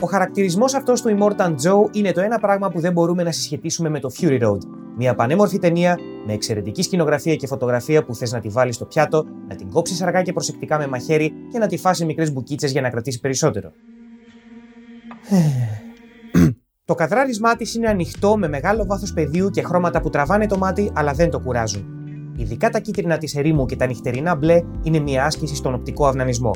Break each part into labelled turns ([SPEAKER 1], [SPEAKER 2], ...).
[SPEAKER 1] Ο χαρακτηρισμός αυτός του Immortan Joe είναι το ένα πράγμα που δεν μπορούμε να συσχετίσουμε με το Fury Road. Μια πανέμορφη ταινία με εξαιρετική σκηνογραφία και φωτογραφία που θες να τη βάλεις στο πιάτο, να την κόψεις αργά και προσεκτικά με μαχαίρι και να τη φάσει μικρές μπουκίτσες για να κρατήσει περισσότερο. το καδράρισμά της είναι ανοιχτό με μεγάλο βάθος πεδίου και χρώματα που τραβάνε το μάτι αλλά δεν το κουράζουν. Ειδικά τα κίτρινα της ερήμου και τα νυχτερινά μπλε είναι μια άσκηση στον οπτικό αυνανισμό.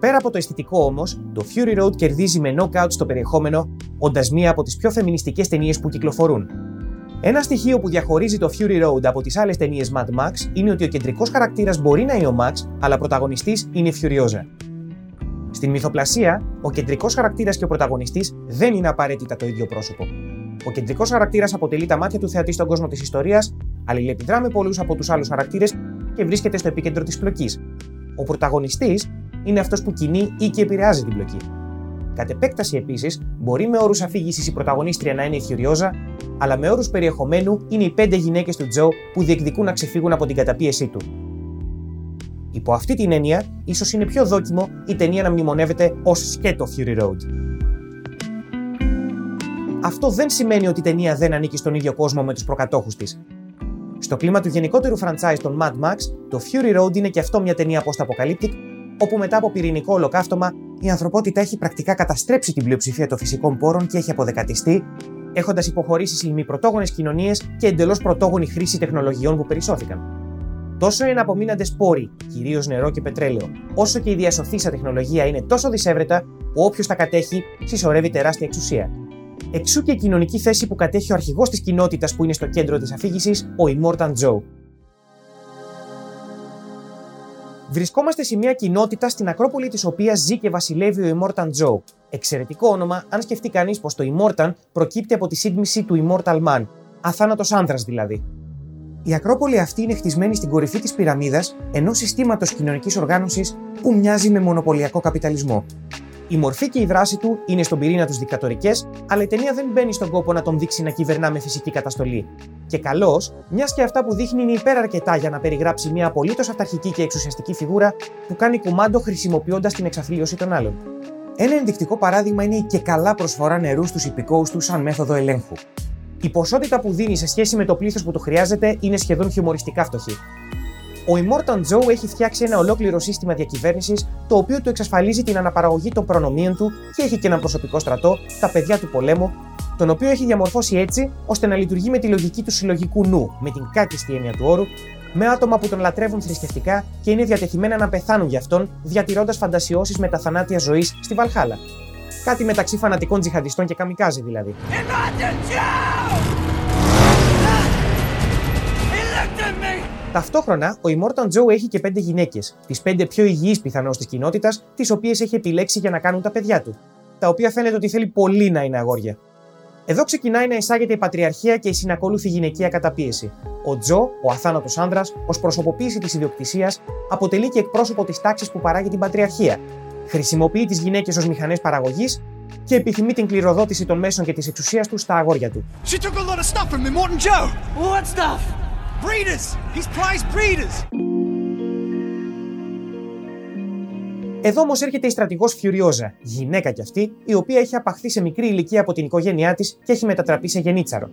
[SPEAKER 1] Πέρα από το αισθητικό όμως, το Fury Road κερδίζει με knockout στο περιεχόμενο, όντας μία από τις πιο φεμινιστικές ταινίες που κυκλοφορούν. Ένα στοιχείο που διαχωρίζει το Fury Road από τις άλλες ταινίες Mad Max είναι ότι ο κεντρικός χαρακτήρας μπορεί να είναι ο Max, αλλά πρωταγωνιστής είναι η Furiosa. Στην μυθοπλασία, ο κεντρικός χαρακτήρας και ο πρωταγωνιστής δεν είναι απαραίτητα το ίδιο πρόσωπο. Ο κεντρικός χαρακτήρας αποτελεί τα μάτια του θεατή στον κόσμο της ιστορίας, αλληλεπιδρά με πολλούς από τους άλλους χαρακτήρες και βρίσκεται στο επίκεντρο της πλοκής. Ο πρωταγωνιστής είναι αυτός που κινεί ή και επηρεάζει την πλοκή. Κατ' επέκταση επίσης, μπορεί με όρους αφήγησης η πρωταγωνίστρια να είναι η Φιουριόζα, αλλά με όρους περιεχομένου είναι οι πέντε γυναίκες του Τζο που διεκδικούν να ξεφύγουν από την καταπίεσή του. Υπό αυτή την έννοια, ίσως είναι πιο δόκιμο η ταινία να μνημονεύεται ως σκέτο Fury Road. Αυτό δεν σημαίνει ότι η ταινία δεν ανήκει στον ίδιο κόσμο με τους προκατόχους της. Στο κλίμα του γενικότερου franchise των Mad Max, το Fury Road είναι και αυτό μια ταινία post-apocalyptic όπου μετά από πυρηνικό ολοκαύτωμα η ανθρωπότητα έχει πρακτικά καταστρέψει την πλειοψηφία των φυσικών πόρων και έχει αποδεκατιστεί, έχοντας υποχωρήσεις σε ημιπρωτόγονε κοινωνίες και εντελώς πρωτόγονη χρήση τεχνολογιών που περισσώθηκαν. Τόσο οι εναπομείναντε πόροι, κυρίως νερό και πετρέλαιο, όσο και η διασωθήσα τεχνολογία είναι τόσο δυσέβρετα που όποιος τα κατέχει συσσωρεύει τεράστια εξουσία. Εξού και η κοινωνική θέση που κατέχει ο αρχηγός της κοινότητας που είναι στο κέντρο της αφήγησης, ο Immortan Joe. Βρισκόμαστε σε μια κοινότητα στην Ακρόπολη της οποία ζει και βασιλεύει ο Immortan Joe. Εξαιρετικό όνομα, αν σκεφτεί κανείς πως το Immortan προκύπτει από τη σύντμηση του Immortal Man, αθάνατος άνδρας δηλαδή. Η Ακρόπολη αυτή είναι χτισμένη στην κορυφή της πυραμίδας ενός συστήματος κοινωνικής οργάνωσης που μοιάζει με μονοπωλιακό καπιταλισμό. Η μορφή και η δράση του είναι στον πυρήνα τους δικτατορικές, αλλά η ταινία δεν μπαίνει στον κόπο να τον δείξει να κυβερνά με φυσική καταστολή. Και καλώς, μιας και αυτά που δείχνει είναι υπεραρκετά για να περιγράψει μια απολύτως αυταρχική και εξουσιαστική φιγούρα που κάνει κουμάντο χρησιμοποιώντας την εξαθλίωση των άλλων. Ένα ενδεικτικό παράδειγμα είναι η και καλά προσφορά νερού στους υπηκόους του σαν μέθοδο ελέγχου. Η ποσότητα που δίνει σε σχέση με το πλήθος που το χρειάζεται είναι σχεδόν χιουμοριστικά φτωχή. Ο Immortan Joe έχει φτιάξει ένα ολόκληρο σύστημα διακυβέρνησης το οποίο του εξασφαλίζει την αναπαραγωγή των προνομίων του και έχει και έναν προσωπικό στρατό, τα παιδιά του πολέμου, τον οποίο έχει διαμορφώσει έτσι ώστε να λειτουργεί με τη λογική του συλλογικού νου, με την κάκιστη έννοια του όρου, με άτομα που τον λατρεύουν θρησκευτικά και είναι διατεθειμένα να πεθάνουν για αυτόν, διατηρώντας φαντασιώσεις με τα θανάτια ζωής στη Βαλχάλα. Κάτι μεταξύ φανατικών τζιχαντιστών και καμικάζι δηλαδή. Ταυτόχρονα, ο Immortan Joe έχει και πέντε γυναίκες, τις πέντε πιο υγιείς πιθανώς της κοινότητας, τις οποίες έχει επιλέξει για να κάνουν τα παιδιά του. Τα οποία φαίνεται ότι θέλει πολύ να είναι αγόρια. Εδώ ξεκινάει να εισάγεται η πατριαρχία και η συνακόλουθη γυναικεία καταπίεση. Ο Τζο, ο αθάνατος άνδρας, ως προσωποποίηση της ιδιοκτησίας, αποτελεί και εκπρόσωπο της τάξης που παράγει την πατριαρχία. Χρησιμοποιεί τις γυναίκες ως μηχανές παραγωγής και επιθυμεί την κληροδότηση των μέσων και της εξουσίας του στα αγόρια του. Breeders! He's prize breeders! Εδώ όμως έρχεται η στρατηγός Φιουριόζα, γυναίκα κι αυτή, η οποία έχει απαχθεί σε μικρή ηλικία από την οικογένειά της και έχει μετατραπεί σε γενίτσαρο.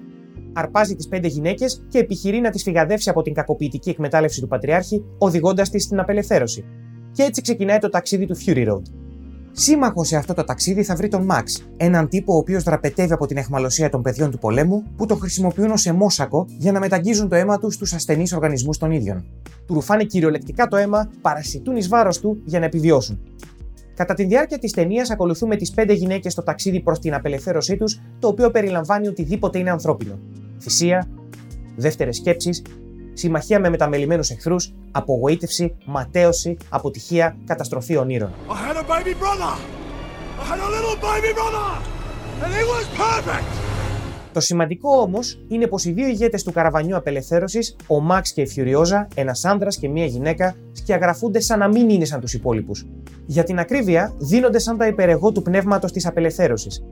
[SPEAKER 1] Αρπάζει τις πέντε γυναίκες και επιχειρεί να τις φυγαδεύσει από την κακοποιητική εκμετάλλευση του Πατριάρχη, οδηγώντας τη στην απελευθέρωση. Και έτσι ξεκινάει το ταξίδι του Fury Road. Σύμμαχο σε αυτό το ταξίδι θα βρει τον Μαξ, έναν τύπο ο οποίος δραπετεύει από την εχμαλωσία των παιδιών του πολέμου που το χρησιμοποιούν ως αιμόσακο για να μεταγγίζουν το αίμα τους στους ασθενείς οργανισμούς των ίδιων. Του ρουφάνε κυριολεκτικά το αίμα, παρασιτούν εις βάρος του για να επιβιώσουν. Κατά τη διάρκεια της ταινίας, ακολουθούμε τις πέντε γυναίκες στο ταξίδι προς την απελευθέρωσή τους, το οποίο περιλαμβάνει οτιδήποτε είναι ανθρώπινο. Θυσία, δεύτερες σκέψεις, συμμαχία με μεταμελημένους εχθρούς, απογοήτευση, ματέωση, αποτυχία, καταστροφή ονείρων. Το σημαντικό όμως είναι πως οι δύο ηγέτες του καραβανιού απελευθέρωσης, ο Μαξ και η Φιουριόζα, ένας άνδρας και μία γυναίκα, σκιαγραφούνται σαν να μην είναι σαν τους υπόλοιπους. Για την ακρίβεια, δίνονται σαν τα υπερεγώ του πνεύματος της απελευθέρωσης.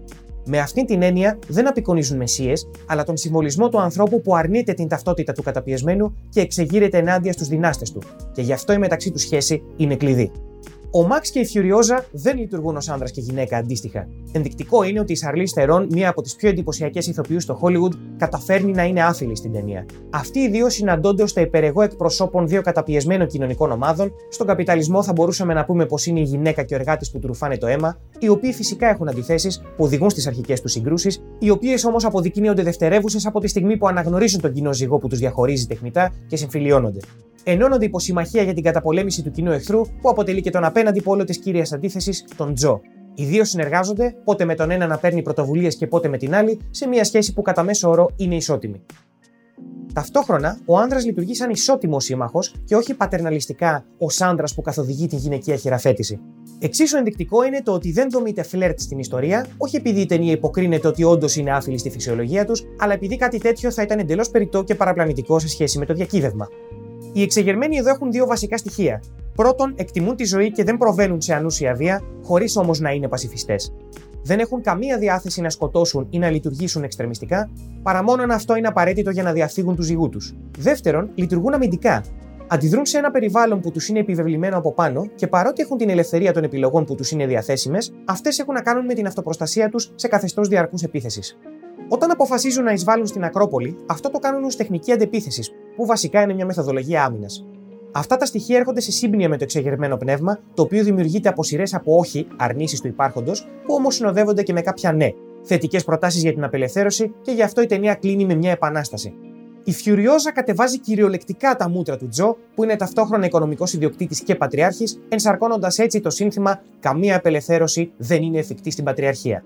[SPEAKER 1] Με αυτή την έννοια δεν απεικονίζουν μεσίες, αλλά τον συμβολισμό του ανθρώπου που αρνείται την ταυτότητα του καταπιεσμένου και εξεγείρεται ενάντια στους δυνάστες του, και γι' αυτό η μεταξύ του σχέση είναι κλειδί. Ο Μαξ και η Φιουριόζα δεν λειτουργούν ως άνδρας και γυναίκα αντίστοιχα. Ενδεικτικό είναι ότι η Σαρλίς Στερών, μία από τις πιο εντυπωσιακές ηθοποιούς στο Hollywood, καταφέρνει να είναι άφιλη στην ταινία. Αυτοί οι δύο συναντώνται ως τα υπερεγώ εκπροσώπων δύο καταπιεσμένων κοινωνικών ομάδων. Στον καπιταλισμό θα μπορούσαμε να πούμε πως είναι η γυναίκα και ο εργάτης που του ρουφάνε το αίμα, οι οποίοι φυσικά έχουν αντιθέσεις που οδηγούν στις αρχικές τους συγκρούσεις, οι οποίες όμως αποδεικνύονται δευτερεύουσες από τη στιγμή που αναγνωρίζουν τον κοινό ζυγό που τους διαχωρίζει τεχνητά και συμφιλιώνονται ενώνονται υπό συμμαχία για την καταπολέμηση του κοινού εχθρού που αποτελεί και τον απέναντι πόλο της κύριας αντίθεσης, τον Τζο. Οι δύο συνεργάζονται, πότε με τον ένα να παίρνει πρωτοβουλίες και πότε με την άλλη, σε μια σχέση που κατά μέσο όρο είναι ισότιμη. Ταυτόχρονα, ο άντρα λειτουργεί σαν ισότιμος σύμμαχος και όχι πατερναλιστικά ως άντρα που καθοδηγεί τη γυναικεία χειραφέτηση. Εξίσου ενδεικτικό είναι το ότι δεν δομείται φλερτ στην ιστορία, όχι επειδή η ταινία υποκρίνεται ότι όντως είναι άφιλη στη φυσιολογία τους, αλλά επειδή κάτι τέτοιο θα ήταν εντελώς περιττό και παραπλανητικό σε σχέση με το διακύβευμα. Οι εξεγερμένοι εδώ έχουν δύο βασικά στοιχεία. Πρώτον, εκτιμούν τη ζωή και δεν προβαίνουν σε ανούσια βία, χωρίς όμως να είναι πασιφιστές. Δεν έχουν καμία διάθεση να σκοτώσουν ή να λειτουργήσουν εξτρεμιστικά, παρά μόνο αν αυτό είναι απαραίτητο για να διαφύγουν τους ζυγούς τους. Δεύτερον, λειτουργούν αμυντικά. Αντιδρούν σε ένα περιβάλλον που τους είναι επιβεβλημένο από πάνω και παρότι έχουν την ελευθερία των επιλογών που τους είναι διαθέσιμες, αυτές έχουν να κάνουν με την αυτοπροστασία τους σε καθεστώς διαρκούς επίθεσης. Όταν αποφασίζουν να εισβάλλουν στην Ακρόπολη, αυτό το κάνουν ως τεχνική αντεπίθεση, που βασικά είναι μια μεθοδολογία άμυνας. Αυτά τα στοιχεία έρχονται σε σύμπνοια με το εξεγερμένο πνεύμα, το οποίο δημιουργείται από σειρές από όχι, αρνήσεις του υπάρχοντος, που όμως συνοδεύονται και με κάποια ναι, θετικές προτάσεις για την απελευθέρωση και γι' αυτό η ταινία κλείνει με μια επανάσταση. Η Φιουριόζα κατεβάζει κυριολεκτικά τα μούτρα του Τζο, που είναι ταυτόχρονα οικονομικός ιδιοκτήτης και πατριάρχης, ενσαρκώνοντας έτσι το σύνθημα Καμία απελευθέρωση δεν είναι εφικτή στην πατριαρχία.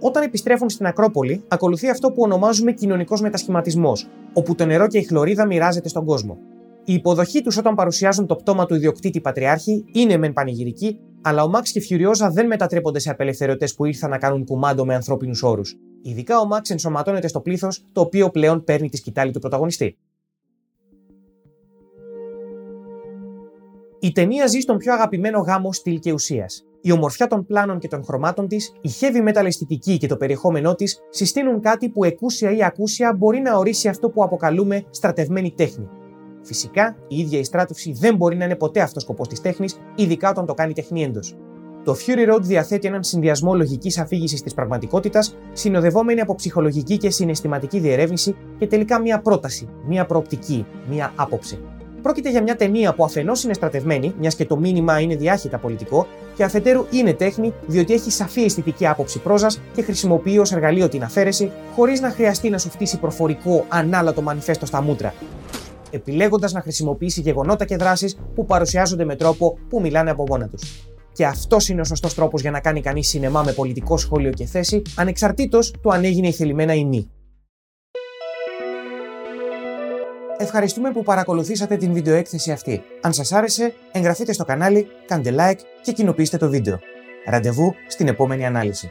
[SPEAKER 1] Όταν επιστρέφουν στην Ακρόπολη, ακολουθεί αυτό που ονομάζουμε κοινωνικός μετασχηματισμός, όπου το νερό και η χλωρίδα μοιράζεται στον κόσμο. Η υποδοχή τους όταν παρουσιάζουν το πτώμα του ιδιοκτήτη Πατριάρχη είναι μεν πανηγυρική, αλλά ο Μαξ και η Φιουριόζα δεν μετατρέπονται σε απελευθερωτές που ήρθαν να κάνουν κουμάντο με ανθρώπινους όρους. Ειδικά ο Μαξ ενσωματώνεται στο πλήθος, το οποίο πλέον παίρνει τη σκητάλη του πρωταγωνιστή. Η ταινία ζει στον πιο αγαπημένο γάμο στυλ και ουσίας. Η ομορφιά των πλάνων και των χρωμάτων της, η heavy metal αισθητική και το περιεχόμενό της συστήνουν κάτι που εκούσια ή ακούσια μπορεί να ορίσει αυτό που αποκαλούμε στρατευμένη τέχνη. Φυσικά, η ίδια η στράτευση δεν μπορεί να είναι ποτέ αυτός σκοπός της τέχνης, ειδικά όταν το κάνει τεχνίεντο. Το Fury Road διαθέτει έναν συνδυασμό λογικής αφήγησης της πραγματικότητας, συνοδευόμενη από ψυχολογική και συναισθηματική διερεύνηση και τελικά μία πρόταση, μία προοπτική, μία άποψη. Πρόκειται για μια ταινία που αφενός είναι στρατευμένη, μιας και το μήνυμα είναι διάχυτα πολιτικό, και αφετέρου είναι τέχνη, διότι έχει σαφή αισθητική άποψη πρόζας και χρησιμοποιεί ως εργαλείο την αφαίρεση, χωρίς να χρειαστεί να σου φτύσει προφορικό ανάλατο μανιφέστο στα μούτρα. Επιλέγοντας να χρησιμοποιήσει γεγονότα και δράσεις που παρουσιάζονται με τρόπο που μιλάνε από μόνα τους. Και αυτός είναι ο σωστός τρόπος για να κάνει κανείς σινεμά με πολιτικό σχόλιο και θέση, ανεξαρτήτως του αν έγινε η θελημένα ή μη. Ευχαριστούμε που παρακολουθήσατε την βιντεοέκθεση αυτή. Αν σας άρεσε, εγγραφείτε στο κανάλι, κάντε like και κοινοποιήστε το βίντεο. Ραντεβού στην επόμενη ανάλυση.